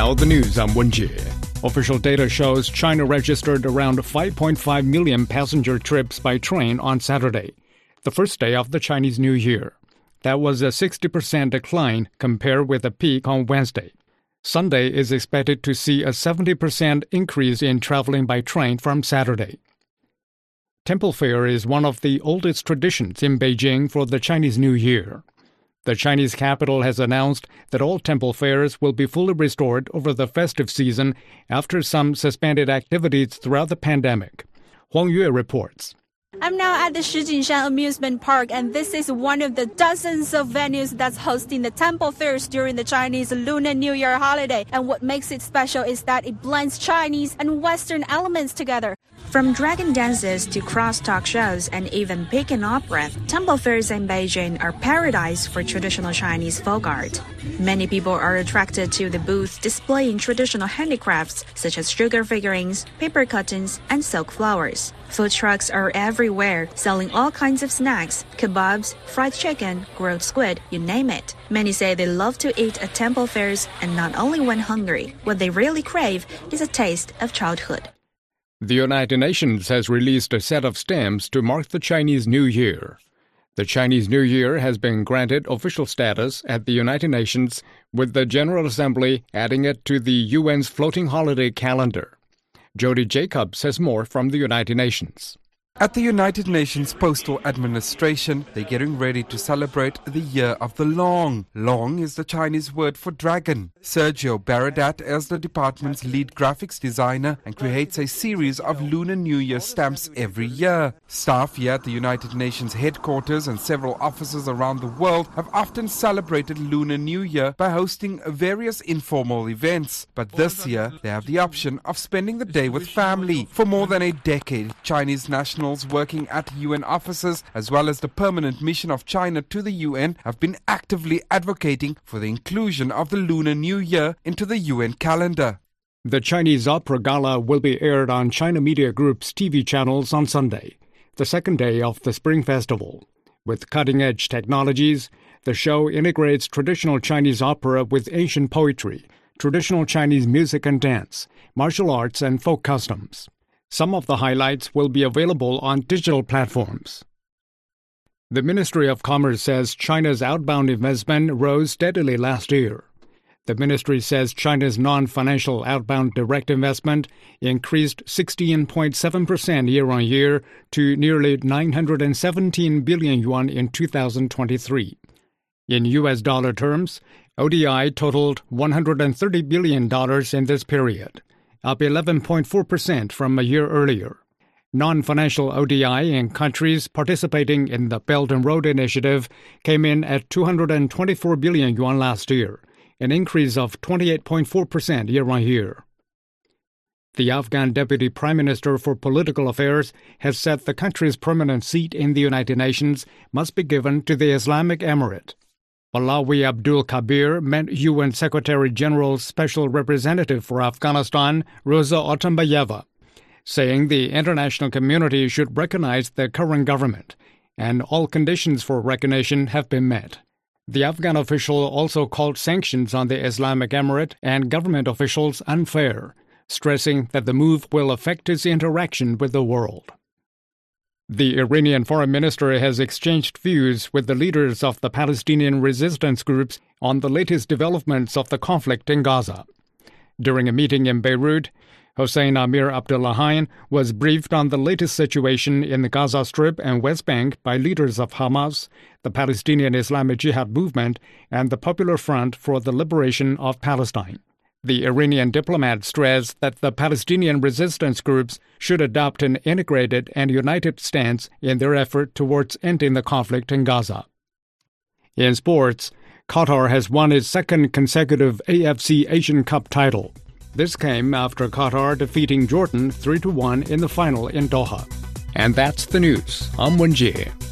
Now the news, I'm Wenjie. Official data shows China registered around 5.5 million passenger trips by train on Saturday, the first day of the Chinese New Year. That was a 60% decline compared with a peak on Wednesday. Sunday is expected to see a 70% increase in traveling by train from Saturday. Temple Fair is one of the oldest traditions in Beijing for the Chinese New Year. The Chinese capital has announced that all temple fairs will be fully restored over the festive season after some suspended activities throughout the pandemic. Huang Yue reports. I'm now at the Shijingshan Amusement Park, and this is one of the dozens of venues that's hosting the temple fairs during the Chinese Lunar New Year holiday. And what makes it special is that it blends Chinese and Western elements together. From dragon dances to crosstalk shows and even Peking opera, temple fairs in Beijing are paradise for traditional Chinese folk art. Many people are attracted to the booths displaying traditional handicrafts such as sugar figurines, paper cuttings, and silk flowers. Food trucks are everywhere, selling all kinds of snacks, kebabs, fried chicken, grilled squid, you name it. Many say they love to eat at temple fairs and not only when hungry. What they really crave is a taste of childhood. The United Nations has released a set of stamps to mark the Chinese New Year. The Chinese New Year has been granted official status at the United Nations, with the General Assembly adding it to the UN's floating holiday calendar. Jody Jacobs has more from the United Nations. At the United Nations Postal Administration, they're getting ready to celebrate the Year of the Long. Long is the Chinese word for dragon. Sergio Baradat is the department's lead graphics designer and creates a series of Lunar New Year stamps every year. Staff here at the United Nations headquarters and several offices around the world have often celebrated Lunar New Year by hosting various informal events. But this year, they have the option of spending the day with family. For more than a decade, Chinese national working at UN offices, as well as the permanent mission of China to the UN, have been actively advocating for the inclusion of the Lunar New Year into the UN calendar. The Chinese Opera Gala will be aired on China Media Group's TV channels on Sunday, the second day of the Spring Festival. With cutting edge technologies, the show integrates traditional Chinese opera with ancient poetry, traditional Chinese music and dance, martial arts, and folk customs. Some of the highlights will be available on digital platforms. The Ministry of Commerce says China's outbound investment rose steadily last year. The ministry says China's non financial outbound direct investment increased 16.7% year on year to nearly 917 billion yuan in 2023. In U.S. dollar terms, ODI totaled $130 billion in this period up 11.4% from a year earlier. Non financial ODI in countries participating in the Belt and Road Initiative came in at 224 billion yuan last year, an increase of 28.4% year on year. The Afghan Deputy Prime Minister for Political Affairs has said the country's permanent seat in the United Nations must be given to the Islamic Emirate. Alawi Abdul Kabir met UN Secretary General's Special Representative for Afghanistan, Rosa Otunbayeva, saying the international community should recognize the current government, and all conditions for recognition have been met. The Afghan official also called sanctions on the Islamic Emirate and government officials unfair, stressing that the move will affect its interaction with the world. The Iranian foreign minister has exchanged views with the leaders of the Palestinian resistance groups on the latest developments of the conflict in Gaza. During a meeting in Beirut, Hossein Amir Abdullahian was briefed on the latest situation in the Gaza Strip and West Bank by leaders of Hamas, the Palestinian Islamic Jihad movement, and the Popular Front for the Liberation of Palestine. The Iranian diplomat stressed that the Palestinian resistance groups should adopt an integrated and united stance in their effort towards ending the conflict in Gaza. In sports, Qatar has won its second consecutive AFC Asian Cup title. This came after Qatar defeating Jordan 3 1 in the final in Doha. And that's the news. I'm Wenjie.